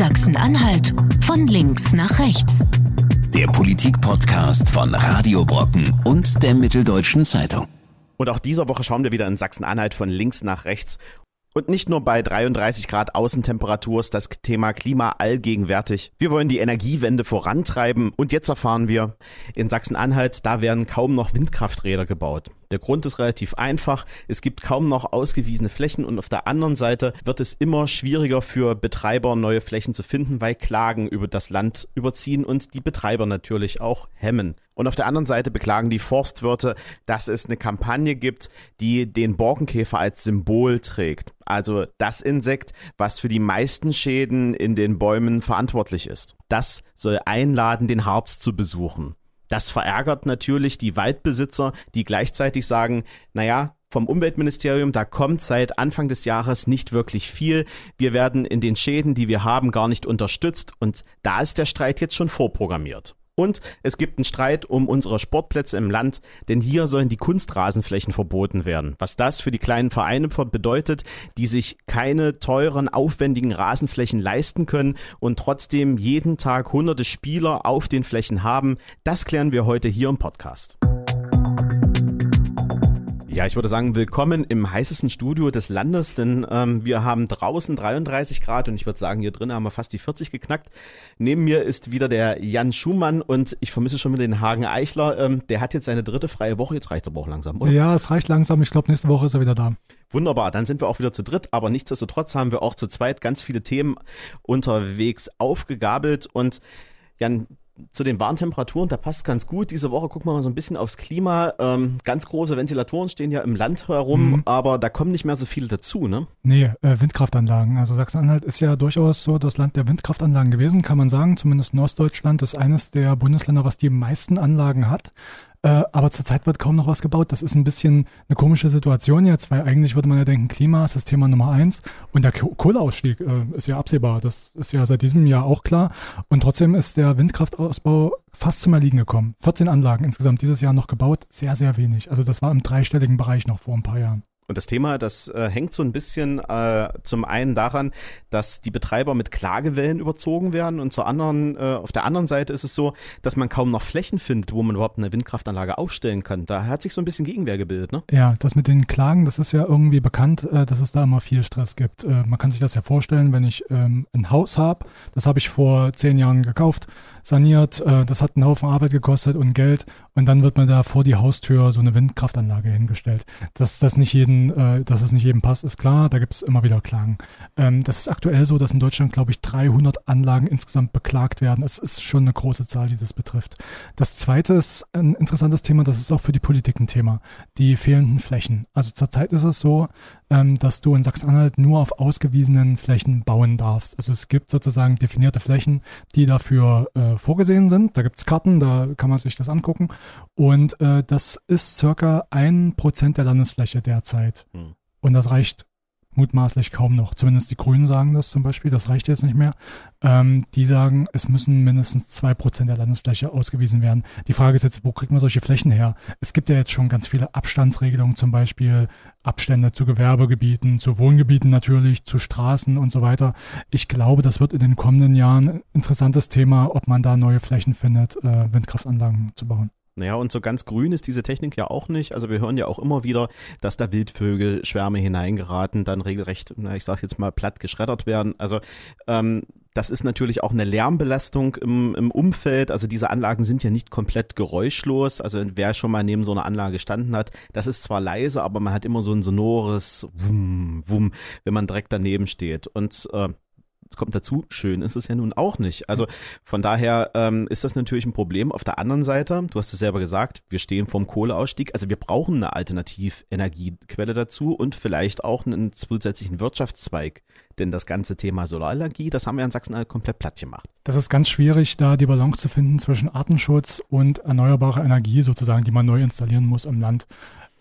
Sachsen-Anhalt von links nach rechts. Der Politik-Podcast von Radio Brocken und der Mitteldeutschen Zeitung. Und auch dieser Woche schauen wir wieder in Sachsen-Anhalt von links nach rechts. Und nicht nur bei 33 Grad Außentemperatur ist das Thema Klima allgegenwärtig. Wir wollen die Energiewende vorantreiben und jetzt erfahren wir, in Sachsen-Anhalt, da werden kaum noch Windkrafträder gebaut. Der Grund ist relativ einfach. Es gibt kaum noch ausgewiesene Flächen und auf der anderen Seite wird es immer schwieriger für Betreiber, neue Flächen zu finden, weil Klagen über das Land überziehen und die Betreiber natürlich auch hemmen. Und auf der anderen Seite beklagen die Forstwirte, dass es eine Kampagne gibt, die den Borkenkäfer als Symbol trägt. Also das Insekt, was für die meisten Schäden in den Bäumen verantwortlich ist. Das soll einladen, den Harz zu besuchen. Das verärgert natürlich die Waldbesitzer, die gleichzeitig sagen, naja, vom Umweltministerium, da kommt seit Anfang des Jahres nicht wirklich viel. Wir werden in den Schäden, die wir haben, gar nicht unterstützt und da ist der Streit jetzt schon vorprogrammiert. Und es gibt einen Streit um unsere Sportplätze im Land, denn hier sollen die Kunstrasenflächen verboten werden. Was das für die kleinen Vereine bedeutet, die sich keine teuren, aufwendigen Rasenflächen leisten können und trotzdem jeden Tag hunderte Spieler auf den Flächen haben, das klären wir heute hier im Podcast. Ja, ich würde sagen, willkommen im heißesten Studio des Landes, denn ähm, wir haben draußen 33 Grad und ich würde sagen, hier drinnen haben wir fast die 40 geknackt. Neben mir ist wieder der Jan Schumann und ich vermisse schon wieder den Hagen Eichler. Ähm, der hat jetzt seine dritte freie Woche, jetzt reicht es aber auch langsam, oder? Ja, es reicht langsam. Ich glaube, nächste Woche ist er wieder da. Wunderbar, dann sind wir auch wieder zu dritt, aber nichtsdestotrotz haben wir auch zu zweit ganz viele Themen unterwegs aufgegabelt und Jan, zu den Warntemperaturen, da passt ganz gut. Diese Woche gucken wir mal so ein bisschen aufs Klima. Ähm, ganz große Ventilatoren stehen ja im Land herum, mhm. aber da kommen nicht mehr so viele dazu, ne? Nee, äh, Windkraftanlagen. Also Sachsen-Anhalt ist ja durchaus so das Land der Windkraftanlagen gewesen, kann man sagen. Zumindest Norddeutschland ist eines der Bundesländer, was die meisten Anlagen hat. Äh, aber zurzeit wird kaum noch was gebaut. Das ist ein bisschen eine komische Situation jetzt, weil eigentlich würde man ja denken, Klima ist das Thema Nummer eins und der Kohleausstieg äh, ist ja absehbar. Das ist ja seit diesem Jahr auch klar. Und trotzdem ist der Windkraftausbau fast zum Erliegen gekommen. 14 Anlagen insgesamt dieses Jahr noch gebaut, sehr, sehr wenig. Also das war im dreistelligen Bereich noch vor ein paar Jahren. Und das Thema, das äh, hängt so ein bisschen äh, zum einen daran, dass die Betreiber mit Klagewellen überzogen werden und zur anderen, äh, auf der anderen Seite ist es so, dass man kaum noch Flächen findet, wo man überhaupt eine Windkraftanlage aufstellen kann. Da hat sich so ein bisschen Gegenwehr gebildet, ne? Ja, das mit den Klagen, das ist ja irgendwie bekannt, äh, dass es da immer viel Stress gibt. Äh, man kann sich das ja vorstellen, wenn ich ähm, ein Haus habe, das habe ich vor zehn Jahren gekauft, saniert, äh, das hat einen Haufen Arbeit gekostet und Geld und dann wird mir da vor die Haustür so eine Windkraftanlage hingestellt. Dass das nicht jeden, äh, dass es nicht jedem passt, ist klar, da gibt es immer wieder Klagen. Ähm, das ist aktuell so, dass in Deutschland, glaube ich, 300 Anlagen insgesamt beklagt werden. Es ist schon eine große Zahl, die das betrifft. Das zweite ist ein interessantes Thema, das ist auch für die Politik ein Thema, die fehlenden Flächen. Also zurzeit ist es so, ähm, dass du in Sachsen-Anhalt nur auf ausgewiesenen Flächen bauen darfst. Also es gibt sozusagen definierte Flächen, die dafür äh, vorgesehen sind. Da gibt es Karten, da kann man sich das angucken. Und äh, das ist circa ein Prozent der Landesfläche derzeit. Hm. Und das reicht mutmaßlich kaum noch. Zumindest die Grünen sagen das zum Beispiel, das reicht jetzt nicht mehr. Ähm, die sagen, es müssen mindestens zwei Prozent der Landesfläche ausgewiesen werden. Die Frage ist jetzt, wo kriegt man solche Flächen her? Es gibt ja jetzt schon ganz viele Abstandsregelungen, zum Beispiel Abstände zu Gewerbegebieten, zu Wohngebieten natürlich, zu Straßen und so weiter. Ich glaube, das wird in den kommenden Jahren ein interessantes Thema, ob man da neue Flächen findet, äh, Windkraftanlagen zu bauen. Naja, und so ganz grün ist diese Technik ja auch nicht. Also wir hören ja auch immer wieder, dass da Wildvögel, Schwärme hineingeraten, dann regelrecht, na, ich sag's jetzt mal, platt geschreddert werden. Also ähm, das ist natürlich auch eine Lärmbelastung im, im Umfeld. Also diese Anlagen sind ja nicht komplett geräuschlos. Also wer schon mal neben so einer Anlage gestanden hat, das ist zwar leise, aber man hat immer so ein sonores Wumm, Wumm, wenn man direkt daneben steht. Und äh, es kommt dazu, schön ist es ja nun auch nicht. Also von daher ähm, ist das natürlich ein Problem. Auf der anderen Seite, du hast es selber gesagt, wir stehen vorm Kohleausstieg. Also wir brauchen eine Alternativenergiequelle dazu und vielleicht auch einen zusätzlichen Wirtschaftszweig. Denn das ganze Thema Solarenergie, das haben wir in Sachsen halt komplett platt gemacht. Das ist ganz schwierig, da die Balance zu finden zwischen Artenschutz und erneuerbarer Energie sozusagen, die man neu installieren muss im Land.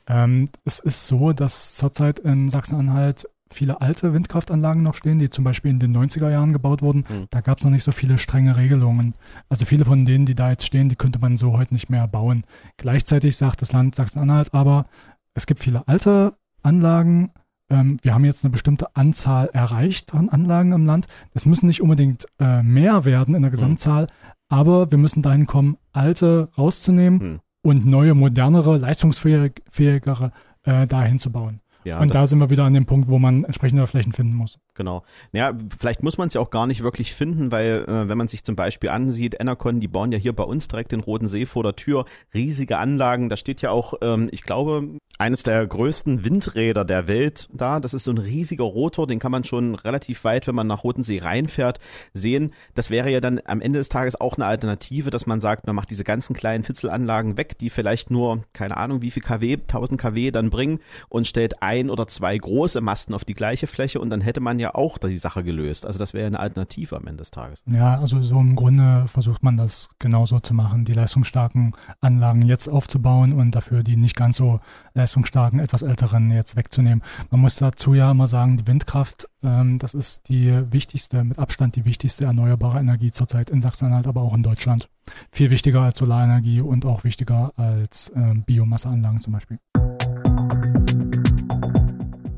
Ähm, es ist so, dass zurzeit in Sachsen-Anhalt viele alte Windkraftanlagen noch stehen, die zum Beispiel in den 90er Jahren gebaut wurden. Mhm. Da gab es noch nicht so viele strenge Regelungen. Also viele von denen, die da jetzt stehen, die könnte man so heute nicht mehr bauen. Gleichzeitig sagt das Land Sachsen-Anhalt aber, es gibt viele alte Anlagen, ähm, wir haben jetzt eine bestimmte Anzahl erreicht an Anlagen im Land. Es müssen nicht unbedingt äh, mehr werden in der Gesamtzahl, mhm. aber wir müssen dahin kommen, alte rauszunehmen mhm. und neue, modernere, leistungsfähigere äh, dahin zu bauen. Ja, und da sind wir wieder an dem Punkt, wo man entsprechende Flächen finden muss. Genau. Ja, vielleicht muss man es ja auch gar nicht wirklich finden, weil äh, wenn man sich zum Beispiel ansieht, Enercon, die bauen ja hier bei uns direkt den Roten See vor der Tür, riesige Anlagen. Da steht ja auch, ähm, ich glaube, eines der größten Windräder der Welt da. Das ist so ein riesiger Rotor, den kann man schon relativ weit, wenn man nach Roten See reinfährt, sehen. Das wäre ja dann am Ende des Tages auch eine Alternative, dass man sagt, man macht diese ganzen kleinen Fitzelanlagen weg, die vielleicht nur, keine Ahnung, wie viel kW, 1000 kW dann bringen und stellt ein oder zwei große Masten auf die gleiche Fläche und dann hätte man ja auch die Sache gelöst. Also das wäre eine Alternative am Ende des Tages. Ja, also so im Grunde versucht man das genauso zu machen, die leistungsstarken Anlagen jetzt aufzubauen und dafür die nicht ganz so leistungsstarken, etwas älteren jetzt wegzunehmen. Man muss dazu ja immer sagen, die Windkraft, ähm, das ist die wichtigste, mit Abstand die wichtigste erneuerbare Energie zurzeit in Sachsen-Anhalt, aber auch in Deutschland. Viel wichtiger als Solarenergie und auch wichtiger als ähm, Biomasseanlagen zum Beispiel.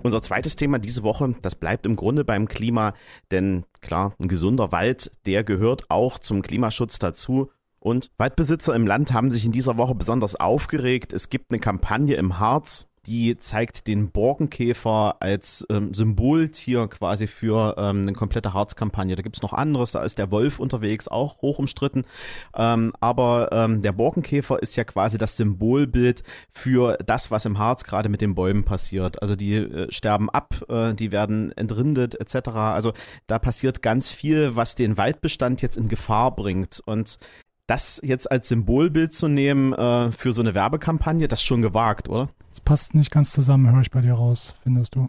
Unser zweites Thema diese Woche, das bleibt im Grunde beim Klima, denn klar, ein gesunder Wald, der gehört auch zum Klimaschutz dazu. Und Waldbesitzer im Land haben sich in dieser Woche besonders aufgeregt. Es gibt eine Kampagne im Harz, die zeigt den Borkenkäfer als ähm, Symboltier quasi für ähm, eine komplette Harzkampagne. Da gibt's noch anderes, da ist der Wolf unterwegs, auch hoch umstritten. Ähm, aber ähm, der Borkenkäfer ist ja quasi das Symbolbild für das, was im Harz gerade mit den Bäumen passiert. Also die äh, sterben ab, äh, die werden entrindet etc. Also da passiert ganz viel, was den Waldbestand jetzt in Gefahr bringt. Und das jetzt als Symbolbild zu nehmen äh, für so eine Werbekampagne, das ist schon gewagt, oder? Das passt nicht ganz zusammen, höre ich bei dir raus, findest du?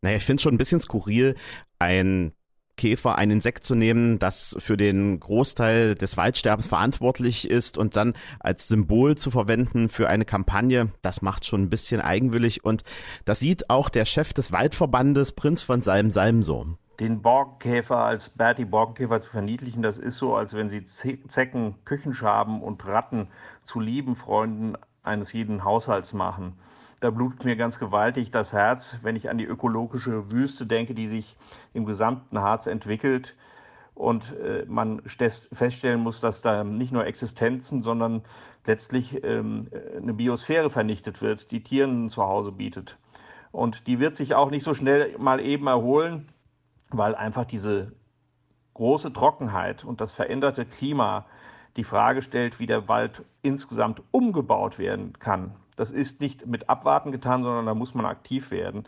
Naja, ich finde es schon ein bisschen skurril, ein Käfer, ein Insekt zu nehmen, das für den Großteil des Waldsterbens verantwortlich ist und dann als Symbol zu verwenden für eine Kampagne, das macht schon ein bisschen eigenwillig und das sieht auch der Chef des Waldverbandes, Prinz von Salm Salm so den Borkenkäfer als Bertie Borkenkäfer zu verniedlichen, das ist so, als wenn Sie Zecken, Küchenschaben und Ratten zu lieben Freunden eines jeden Haushalts machen. Da blutet mir ganz gewaltig das Herz, wenn ich an die ökologische Wüste denke, die sich im gesamten Harz entwickelt und äh, man feststellen muss, dass da nicht nur Existenzen, sondern letztlich ähm, eine Biosphäre vernichtet wird, die Tieren zu Hause bietet. Und die wird sich auch nicht so schnell mal eben erholen weil einfach diese große Trockenheit und das veränderte Klima die Frage stellt, wie der Wald insgesamt umgebaut werden kann. Das ist nicht mit Abwarten getan, sondern da muss man aktiv werden.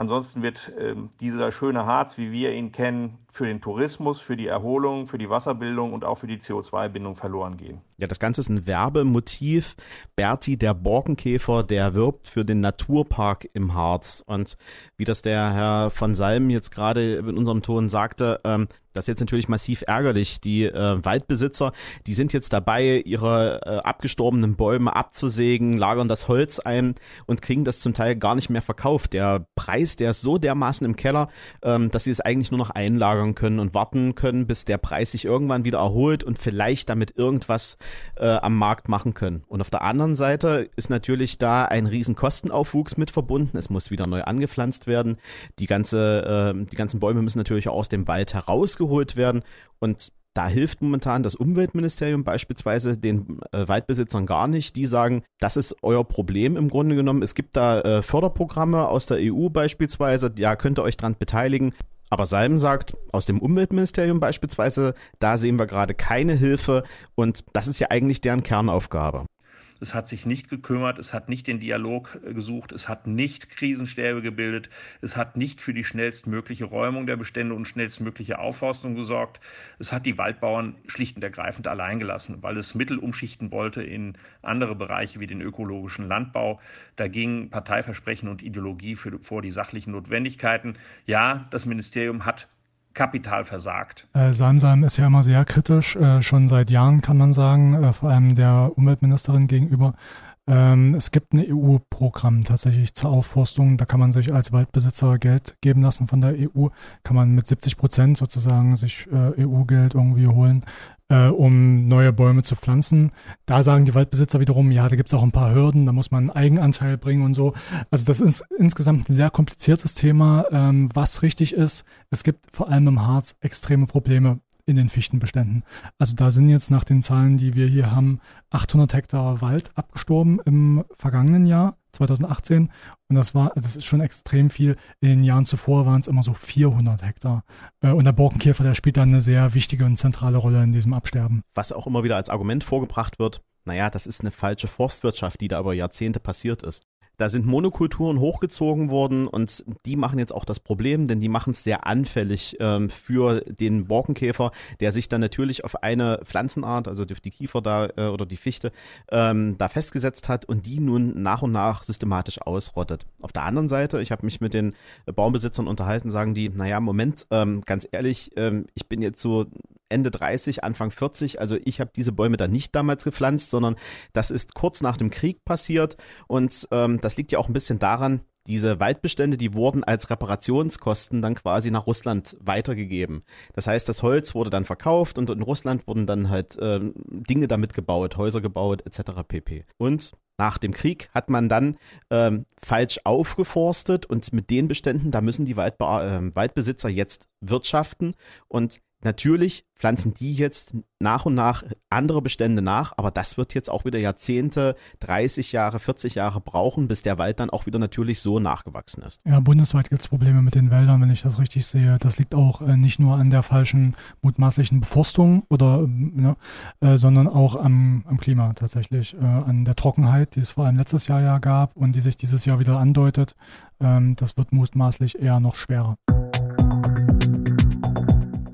Ansonsten wird äh, dieser schöne Harz, wie wir ihn kennen, für den Tourismus, für die Erholung, für die Wasserbildung und auch für die CO2-Bindung verloren gehen. Ja, das Ganze ist ein Werbemotiv. Berti, der Borkenkäfer, der wirbt für den Naturpark im Harz. Und wie das der Herr von Salm jetzt gerade in unserem Ton sagte, ähm, das ist jetzt natürlich massiv ärgerlich. Die äh, Waldbesitzer, die sind jetzt dabei, ihre äh, abgestorbenen Bäume abzusägen, lagern das Holz ein und kriegen das zum Teil gar nicht mehr verkauft. Der Preis, der ist so dermaßen im Keller, ähm, dass sie es eigentlich nur noch einlagern können und warten können, bis der Preis sich irgendwann wieder erholt und vielleicht damit irgendwas äh, am Markt machen können. Und auf der anderen Seite ist natürlich da ein riesen Kostenaufwuchs mit verbunden. Es muss wieder neu angepflanzt werden. Die ganze, äh, die ganzen Bäume müssen natürlich auch aus dem Wald heraus rausgeholt werden. Und da hilft momentan das Umweltministerium beispielsweise den äh, Waldbesitzern gar nicht. Die sagen, das ist euer Problem im Grunde genommen. Es gibt da äh, Förderprogramme aus der EU beispielsweise, ja, könnt ihr euch dran beteiligen. Aber Salm sagt, aus dem Umweltministerium beispielsweise, da sehen wir gerade keine Hilfe und das ist ja eigentlich deren Kernaufgabe. Es hat sich nicht gekümmert, es hat nicht den Dialog äh, gesucht, es hat nicht Krisenstäbe gebildet, es hat nicht für die schnellstmögliche Räumung der Bestände und schnellstmögliche Aufforstung gesorgt. Es hat die Waldbauern schlicht und ergreifend allein gelassen, weil es Mittel umschichten wollte in andere Bereiche wie den ökologischen Landbau. Da gingen Parteiversprechen und Ideologie für, vor die sachlichen Notwendigkeiten. Ja, das Ministerium hat kapital versagt. Äh, Salmsalm ist ja immer sehr kritisch, äh, schon seit Jahren kann man sagen, äh, vor allem der Umweltministerin gegenüber. Ähm, es gibt ein EU-Programm tatsächlich zur Aufforstung. Da kann man sich als Waldbesitzer Geld geben lassen von der EU. Kann man mit 70 Prozent sozusagen sich äh, EU-Geld irgendwie holen, äh, um neue Bäume zu pflanzen. Da sagen die Waldbesitzer wiederum, ja, da gibt es auch ein paar Hürden, da muss man einen Eigenanteil bringen und so. Also das ist insgesamt ein sehr kompliziertes Thema, ähm, was richtig ist. Es gibt vor allem im Harz extreme Probleme in den Fichtenbeständen. Also da sind jetzt nach den Zahlen, die wir hier haben, 800 Hektar Wald abgestorben im vergangenen Jahr, 2018. Und das war, das ist schon extrem viel. In den Jahren zuvor waren es immer so 400 Hektar. Äh, und der Borkenkäfer, der spielt dann eine sehr wichtige und zentrale Rolle in diesem Absterben. Was auch immer wieder als Argument vorgebracht wird, naja, das ist eine falsche Forstwirtschaft, die da über Jahrzehnte passiert ist. Da sind Monokulturen hochgezogen worden und die machen jetzt auch das Problem, denn die machen es sehr anfällig ähm, für den Borkenkäfer, der sich dann natürlich auf eine Pflanzenart, also die, die Kiefer da äh, oder die Fichte, ähm, da festgesetzt hat und die nun nach und nach systematisch ausrottet. Auf der anderen Seite, ich habe mich mit den Baumbesitzern unterhalten, sagen die, naja, Moment, ähm, ganz ehrlich, ähm, ich bin jetzt so Ende 30, Anfang 40. Also ich habe diese Bäume dann nicht damals gepflanzt, sondern das ist kurz nach dem Krieg passiert. Und ähm, das liegt ja auch ein bisschen daran, diese Waldbestände, die wurden als Reparationskosten dann quasi nach Russland weitergegeben. Das heißt, das Holz wurde dann verkauft und in Russland wurden dann halt ähm, Dinge damit gebaut, Häuser gebaut etc. pp. Und nach dem Krieg hat man dann ähm, falsch aufgeforstet und mit den Beständen, da müssen die Waldbe äh, Waldbesitzer jetzt wirtschaften und Natürlich pflanzen die jetzt nach und nach andere Bestände nach, aber das wird jetzt auch wieder Jahrzehnte, 30 Jahre, 40 Jahre brauchen, bis der Wald dann auch wieder natürlich so nachgewachsen ist. Ja, bundesweit gibt es Probleme mit den Wäldern, wenn ich das richtig sehe. Das liegt auch äh, nicht nur an der falschen mutmaßlichen Beforstung oder, ne, äh, sondern auch am, am Klima tatsächlich, äh, an der Trockenheit, die es vor allem letztes Jahr ja gab und die sich dieses Jahr wieder andeutet. Ähm, das wird mutmaßlich eher noch schwerer.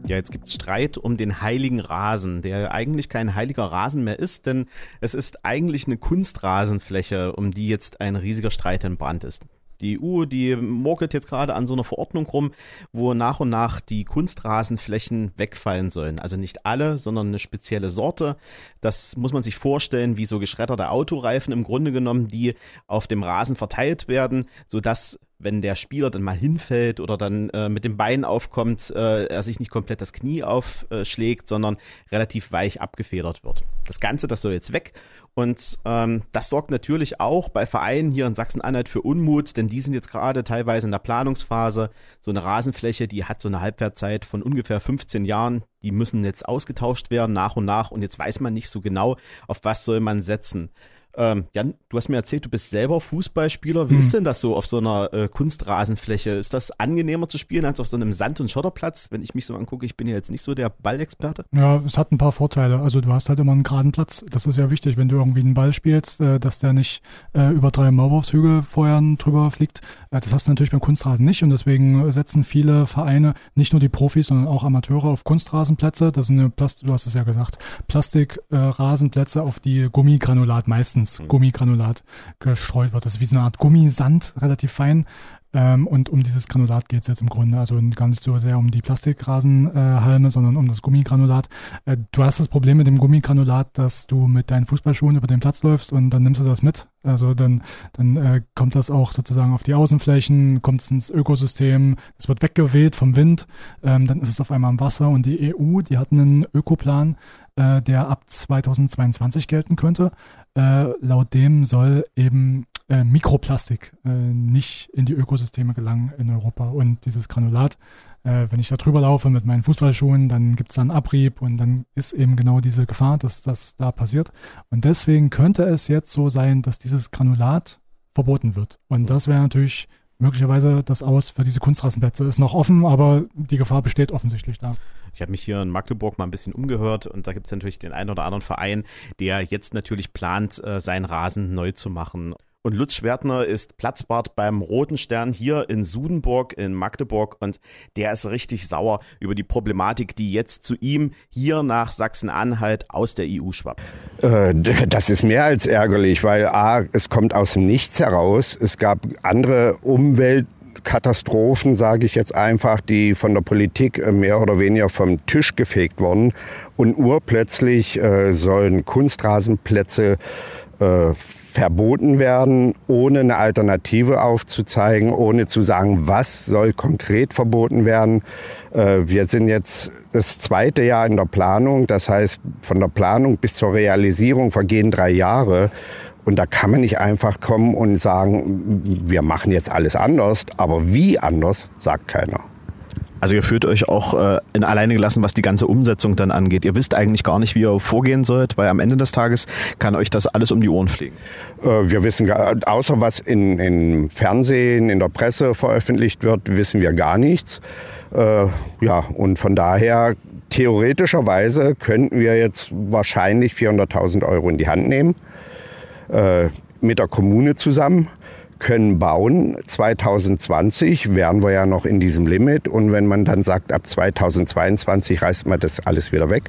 Ja, jetzt gibt es Streit um den heiligen Rasen, der eigentlich kein heiliger Rasen mehr ist, denn es ist eigentlich eine Kunstrasenfläche, um die jetzt ein riesiger Streit entbrannt ist. Die EU, die murkelt jetzt gerade an so einer Verordnung rum, wo nach und nach die Kunstrasenflächen wegfallen sollen. Also nicht alle, sondern eine spezielle Sorte. Das muss man sich vorstellen, wie so geschredderte Autoreifen im Grunde genommen, die auf dem Rasen verteilt werden, sodass wenn der Spieler dann mal hinfällt oder dann äh, mit dem Bein aufkommt, äh, er sich nicht komplett das Knie aufschlägt, sondern relativ weich abgefedert wird. Das Ganze, das soll jetzt weg und ähm, das sorgt natürlich auch bei Vereinen hier in Sachsen-Anhalt für Unmut, denn die sind jetzt gerade teilweise in der Planungsphase. So eine Rasenfläche, die hat so eine Halbwertzeit von ungefähr 15 Jahren. Die müssen jetzt ausgetauscht werden nach und nach und jetzt weiß man nicht so genau, auf was soll man setzen. Ähm, Jan, du hast mir erzählt, du bist selber Fußballspieler. Wie hm. ist denn das so auf so einer äh, Kunstrasenfläche? Ist das angenehmer zu spielen als auf so einem Sand- und Schotterplatz? Wenn ich mich so angucke, ich bin ja jetzt nicht so der Ballexperte. Ja, es hat ein paar Vorteile. Also du hast halt immer einen geraden Platz. Das ist ja wichtig, wenn du irgendwie einen Ball spielst, äh, dass der nicht äh, über drei Maulwurfshügel vorher drüber fliegt. Äh, das hast du natürlich beim Kunstrasen nicht und deswegen setzen viele Vereine, nicht nur die Profis, sondern auch Amateure auf Kunstrasenplätze. Das sind eine Plast du hast es ja gesagt, Plastikrasenplätze, auf die Gummigranulat meistens ins. Gummigranulat gestreut wird. Das ist wie so eine Art Gummisand, relativ fein. Ähm, und um dieses Granulat geht es jetzt im Grunde. Also gar nicht so sehr um die Plastikrasenhalme, äh, sondern um das Gummigranulat. Äh, du hast das Problem mit dem Gummigranulat, dass du mit deinen Fußballschuhen über den Platz läufst und dann nimmst du das mit. Also dann, dann äh, kommt das auch sozusagen auf die Außenflächen, kommt es ins Ökosystem, es wird weggeweht vom Wind, ähm, dann ist es auf einmal im Wasser und die EU, die hat einen Ökoplan, äh, der ab 2022 gelten könnte. Äh, laut dem soll eben äh, Mikroplastik äh, nicht in die Ökosysteme gelangen in Europa. Und dieses Granulat, äh, wenn ich da drüber laufe mit meinen Fußballschuhen, dann gibt es dann Abrieb und dann ist eben genau diese Gefahr, dass das da passiert. Und deswegen könnte es jetzt so sein, dass dieses Granulat verboten wird. Und das wäre natürlich möglicherweise das Aus für diese Kunstrasenplätze. Ist noch offen, aber die Gefahr besteht offensichtlich da. Ich habe mich hier in Magdeburg mal ein bisschen umgehört und da gibt es natürlich den einen oder anderen Verein, der jetzt natürlich plant, äh, seinen Rasen neu zu machen. Und Lutz Schwertner ist Platzbart beim Roten Stern hier in Sudenburg in Magdeburg und der ist richtig sauer über die Problematik, die jetzt zu ihm hier nach Sachsen-Anhalt aus der EU schwappt. Äh, das ist mehr als ärgerlich, weil A, es kommt aus dem Nichts heraus. Es gab andere Umwelt Katastrophen, sage ich jetzt einfach, die von der Politik äh, mehr oder weniger vom Tisch gefegt wurden. Und urplötzlich äh, sollen Kunstrasenplätze äh, verboten werden, ohne eine Alternative aufzuzeigen, ohne zu sagen, was soll konkret verboten werden. Äh, wir sind jetzt das zweite Jahr in der Planung, das heißt, von der Planung bis zur Realisierung vergehen drei Jahre. Und da kann man nicht einfach kommen und sagen, wir machen jetzt alles anders, aber wie anders, sagt keiner. Also ihr fühlt euch auch äh, in alleine gelassen, was die ganze Umsetzung dann angeht. Ihr wisst eigentlich gar nicht, wie ihr vorgehen sollt, weil am Ende des Tages kann euch das alles um die Ohren fliegen. Äh, wir wissen, außer was in, in Fernsehen, in der Presse veröffentlicht wird, wissen wir gar nichts. Äh, ja, und von daher, theoretischerweise könnten wir jetzt wahrscheinlich 400.000 Euro in die Hand nehmen, äh, mit der Kommune zusammen können bauen. 2020 wären wir ja noch in diesem Limit. Und wenn man dann sagt, ab 2022 reißt man das alles wieder weg,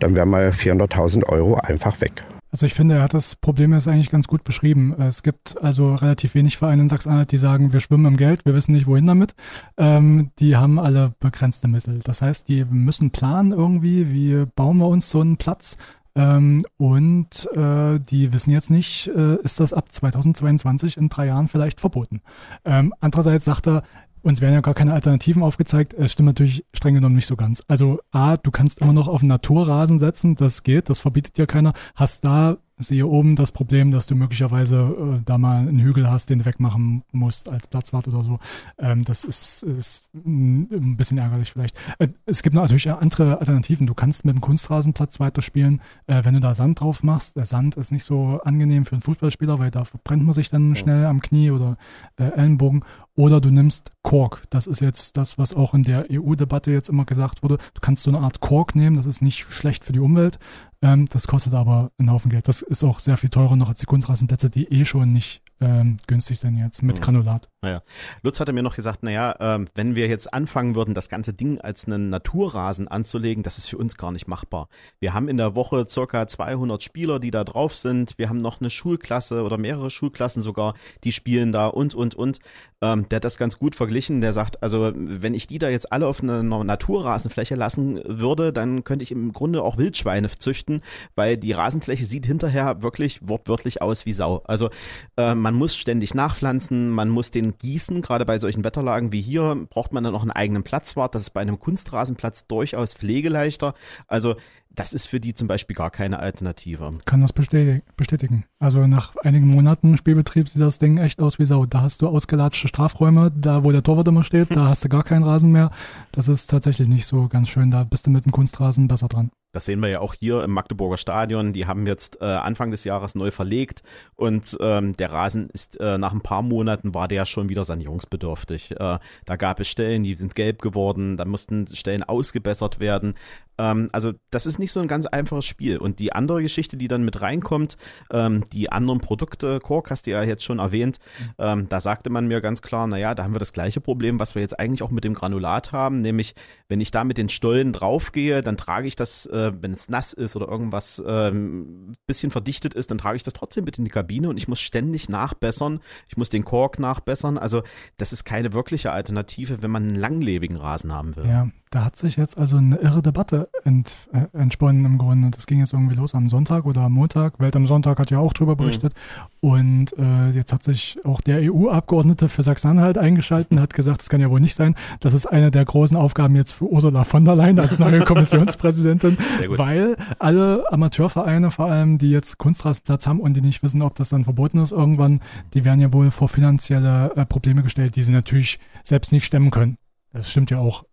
dann wären mal 400.000 Euro einfach weg. Also ich finde, er hat das Problem jetzt eigentlich ganz gut beschrieben. Es gibt also relativ wenig Vereine in Sachsen-Anhalt, die sagen, wir schwimmen im Geld, wir wissen nicht, wohin damit. Ähm, die haben alle begrenzte Mittel. Das heißt, die müssen planen irgendwie, wie bauen wir uns so einen Platz, ähm, und äh, die wissen jetzt nicht, äh, ist das ab 2022 in drei Jahren vielleicht verboten. Ähm, andererseits sagt er, uns werden ja gar keine Alternativen aufgezeigt. Es stimmt natürlich streng genommen nicht so ganz. Also A, du kannst immer noch auf Naturrasen setzen, das geht, das verbietet dir keiner. Hast da sehe oben das Problem, dass du möglicherweise äh, da mal einen Hügel hast, den du wegmachen musst als Platzwart oder so. Ähm, das ist, ist ein bisschen ärgerlich vielleicht. Äh, es gibt natürlich andere Alternativen. Du kannst mit dem Kunstrasenplatz weiterspielen, äh, wenn du da Sand drauf machst. Der Sand ist nicht so angenehm für einen Fußballspieler, weil da verbrennt man sich dann schnell am Knie oder äh, Ellenbogen. Oder du nimmst Kork. Das ist jetzt das, was auch in der EU-Debatte jetzt immer gesagt wurde. Du kannst so eine Art Kork nehmen. Das ist nicht schlecht für die Umwelt. Ähm, das kostet aber einen Haufen Geld. Das ist auch sehr viel teurer noch als die Kunstrasenplätze, die eh schon nicht ähm, günstig sind jetzt mit mhm. Granulat. Naja. Lutz hatte mir noch gesagt, naja, ähm, wenn wir jetzt anfangen würden, das ganze Ding als einen Naturrasen anzulegen, das ist für uns gar nicht machbar. Wir haben in der Woche circa 200 Spieler, die da drauf sind. Wir haben noch eine Schulklasse oder mehrere Schulklassen sogar, die spielen da und, und, und. Ähm, der hat das ganz gut verglichen. Der sagt, also wenn ich die da jetzt alle auf einer Naturrasenfläche lassen würde, dann könnte ich im Grunde auch Wildschweine züchten, weil die Rasenfläche sieht hinterher wirklich wortwörtlich aus wie Sau. Also äh, man muss ständig nachpflanzen, man muss den gießen. Gerade bei solchen Wetterlagen wie hier braucht man dann noch einen eigenen Platzwart. Das ist bei einem Kunstrasenplatz durchaus pflegeleichter. Also das ist für die zum Beispiel gar keine Alternative. Kann das bestätigen. Also nach einigen Monaten Spielbetrieb sieht das Ding echt aus wie Sau. Da hast du ausgelatschte Strafräume, da wo der Torwart immer steht, da hast du gar keinen Rasen mehr. Das ist tatsächlich nicht so ganz schön. Da bist du mit dem Kunstrasen besser dran. Das sehen wir ja auch hier im Magdeburger Stadion. Die haben jetzt äh, Anfang des Jahres neu verlegt und ähm, der Rasen ist äh, nach ein paar Monaten war der schon wieder sanierungsbedürftig. Äh, da gab es Stellen, die sind gelb geworden, da mussten Stellen ausgebessert werden. Ähm, also das ist nicht so ein ganz einfaches Spiel. Und die andere Geschichte, die dann mit reinkommt, ähm, die anderen Produkte, Kork hast du ja jetzt schon erwähnt, ähm, da sagte man mir ganz klar, naja, da haben wir das gleiche Problem, was wir jetzt eigentlich auch mit dem Granulat haben, nämlich wenn ich da mit den Stollen draufgehe, dann trage ich das, äh, wenn es nass ist oder irgendwas ähm, bisschen verdichtet ist, dann trage ich das trotzdem mit in die Kabine und ich muss ständig nachbessern, ich muss den Kork nachbessern. Also das ist keine wirkliche Alternative, wenn man einen langlebigen Rasen haben will. Ja, da hat sich jetzt also eine irre Debatte ent, äh, entsponnen im Grunde. Das ging jetzt irgendwie los am Sonntag oder am Montag. Welt am Sonntag hat ja auch drüber mhm. berichtet. Mhm. Und äh, jetzt hat sich auch der EU-Abgeordnete für Sachsen-Anhalt eingeschaltet, hat gesagt, das kann ja wohl nicht sein. Das ist eine der großen Aufgaben jetzt für Ursula von der Leyen als neue Kommissionspräsidentin, weil alle Amateurvereine vor allem, die jetzt Kunstrasenplatz haben und die nicht wissen, ob das dann verboten ist irgendwann, die werden ja wohl vor finanzielle äh, Probleme gestellt, die sie natürlich selbst nicht stemmen können. Das stimmt ja auch.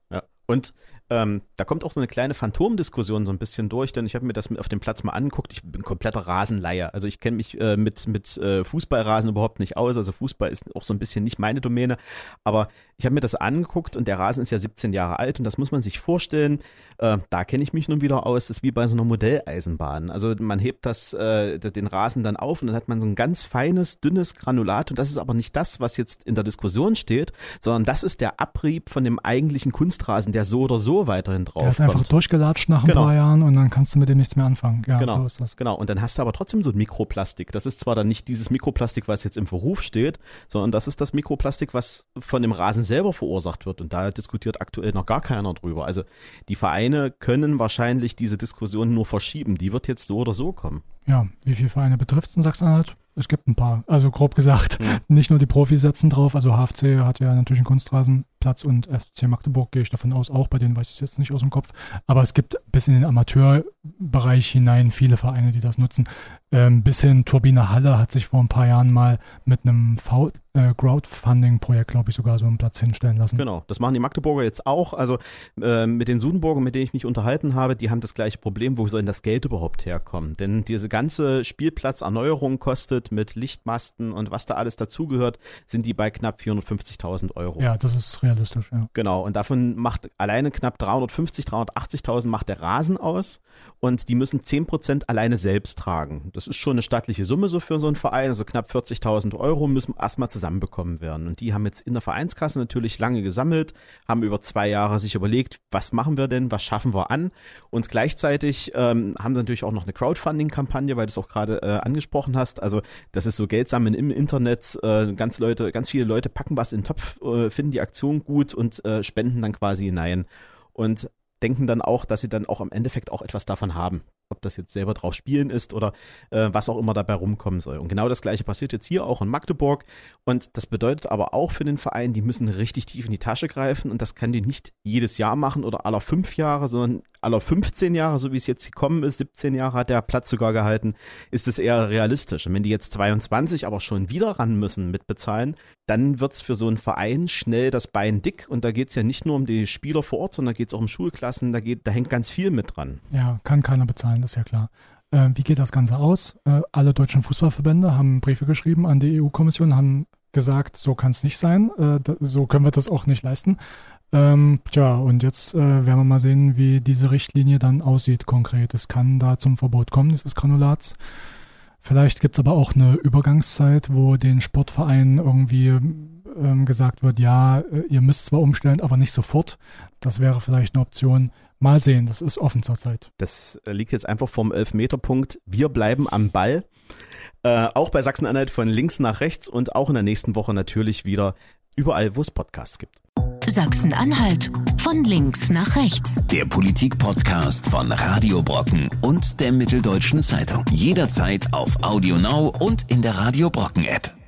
Und ähm, da kommt auch so eine kleine Phantomdiskussion so ein bisschen durch, denn ich habe mir das auf dem Platz mal angeguckt. Ich bin kompletter Rasenleier. Also ich kenne mich äh, mit, mit äh, Fußballrasen überhaupt nicht aus. Also Fußball ist auch so ein bisschen nicht meine Domäne. Aber ich habe mir das angeguckt und der Rasen ist ja 17 Jahre alt und das muss man sich vorstellen. Äh, da kenne ich mich nun wieder aus. Das ist wie bei so einer Modelleisenbahn. Also man hebt das, äh, den Rasen dann auf und dann hat man so ein ganz feines, dünnes Granulat und das ist aber nicht das, was jetzt in der Diskussion steht, sondern das ist der Abrieb von dem eigentlichen Kunstrasen, der so oder so weiterhin drauf. Der ist einfach kommt. durchgelatscht nach ein Genau. paar Jahren und dann kannst du mit dem nichts mehr anfangen. Ja, Genau. so ist das. Genau, und dann hast du aber trotzdem so ein Mikroplastik. Das ist zwar dann nicht dieses Mikroplastik, was jetzt im Verruf steht, sondern das ist das Mikroplastik, was von dem Rasen selber verursacht wird. Und da diskutiert aktuell noch gar keiner drüber. Also die Vereine können wahrscheinlich diese Diskussion nur verschieben. Die wird jetzt so oder so kommen. Ja, wie viele Vereine betrifft es in Sachsen-Anhalt? Es gibt ein paar. Also grob gesagt, Ja. nicht nur die Profis setzen drauf. Also HFC hat ja natürlich einen Kunstrasenplatz und FC Magdeburg gehe ich davon aus auch. Bei denen weiß ich es jetzt nicht aus dem Kopf. Aber es gibt bis in den Amateurbereich hinein viele Vereine, die das nutzen. Ähm, bis hin Turbine Halle hat sich vor ein paar Jahren mal mit einem V- äh, Crowdfunding-Projekt, glaube ich, sogar so einen Platz hinstellen lassen. Genau, das machen die Magdeburger jetzt auch. Also äh, mit den Sudenburgern, mit denen ich mich unterhalten habe, die haben das gleiche Problem, wo soll denn das Geld überhaupt herkommen? Denn diese ganze Spielplatzerneuerung kostet mit Lichtmasten und was da alles dazugehört, sind die bei knapp 450.000 Euro. Ja, das ist realistisch, ja. Genau, und davon macht alleine knapp 350, 380.000 macht der Rasen aus und die müssen 10% alleine selbst tragen. Das ist schon eine stattliche Summe so für so einen Verein, also knapp 40.000 Euro müssen erstmal zusammenbekommen werden. Und die haben jetzt in der Vereinskasse natürlich lange gesammelt, haben über zwei Jahre sich überlegt, was machen wir denn, was schaffen wir an und gleichzeitig ähm, haben sie natürlich auch noch eine Crowdfunding-Kampagne, weil du es auch gerade äh, angesprochen hast. Also das ist so Geld sammeln im Internet. Äh, ganz Leute, ganz viele Leute packen was in den Topf, äh, finden die Aktion gut und äh, spenden dann quasi hinein und denken dann auch, dass sie dann auch im Endeffekt auch etwas davon haben. Ob das jetzt selber drauf spielen ist oder äh, was auch immer dabei rumkommen soll. Und genau das gleiche passiert jetzt hier auch in Magdeburg. Und das bedeutet aber auch für den Verein, die müssen richtig tief in die Tasche greifen und das kann die nicht jedes Jahr machen oder aller fünf Jahre, sondern aller 15 Jahre, so wie es jetzt gekommen ist, 17 Jahre hat der Platz sogar gehalten, ist es eher realistisch. Und wenn die jetzt 22 aber schon wieder ran müssen mit bezahlen, dann wird's für so einen Verein schnell das Bein dick und da geht's ja nicht nur um die Spieler vor Ort, sondern da geht's auch um Schulklassen, da, geht, da hängt ganz viel mit dran. Ja, kann keiner bezahlen, das ist ja klar. Äh, wie geht das Ganze aus? Äh, alle deutschen Fußballverbände haben Briefe geschrieben an die EU-Kommission, haben gesagt, so kann es nicht sein, äh, da, so können wir das auch nicht leisten. Ähm, tja, und jetzt äh, werden wir mal sehen, wie diese Richtlinie dann aussieht konkret. Es kann da zum Verbot kommen dieses Granulats. Vielleicht gibt es aber auch eine Übergangszeit, wo den Sportvereinen irgendwie ähm, gesagt wird, ja, äh, ihr müsst zwar umstellen, aber nicht sofort. Das wäre vielleicht eine Option. Mal sehen, das ist offen zurzeit. Das äh, liegt jetzt einfach vom Elfmeterpunkt. Wir bleiben am Ball. Äh, auch bei Sachsen-Anhalt von links nach rechts und auch in der nächsten Woche natürlich wieder überall, wo es Podcasts gibt. Sachsen-Anhalt von links nach rechts. Der Politik-Podcast von Radio Brocken und der Mitteldeutschen Zeitung. Jederzeit auf Audio Now und in der Radio Brocken App.